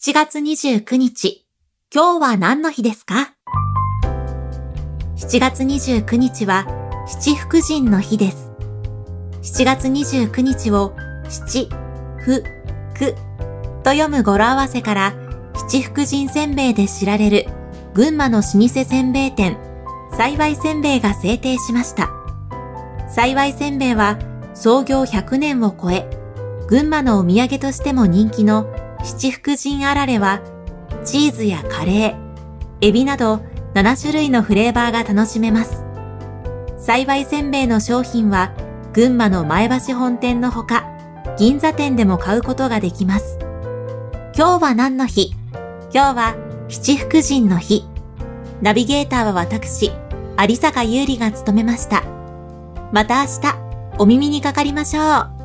7月29日、今日は何の日ですか ?7 月29日は七福神の日です。7月29日を七、福、くと読む語呂合わせから七福神せんべいで知られる群馬の老舗せんべい店、幸いせんべいが制定しました。幸いせんべいは創業100年を超え、群馬のお土産としても人気の七福神あられは、チーズやカレー、エビなど7種類のフレーバーが楽しめます。幸いせんべいの商品は、群馬の前橋本店のほか、銀座店でも買うことができます。今日は何の日？今日は七福神の日。ナビゲーターは私、有坂優里が務めました。また明日、お耳にかかりましょう。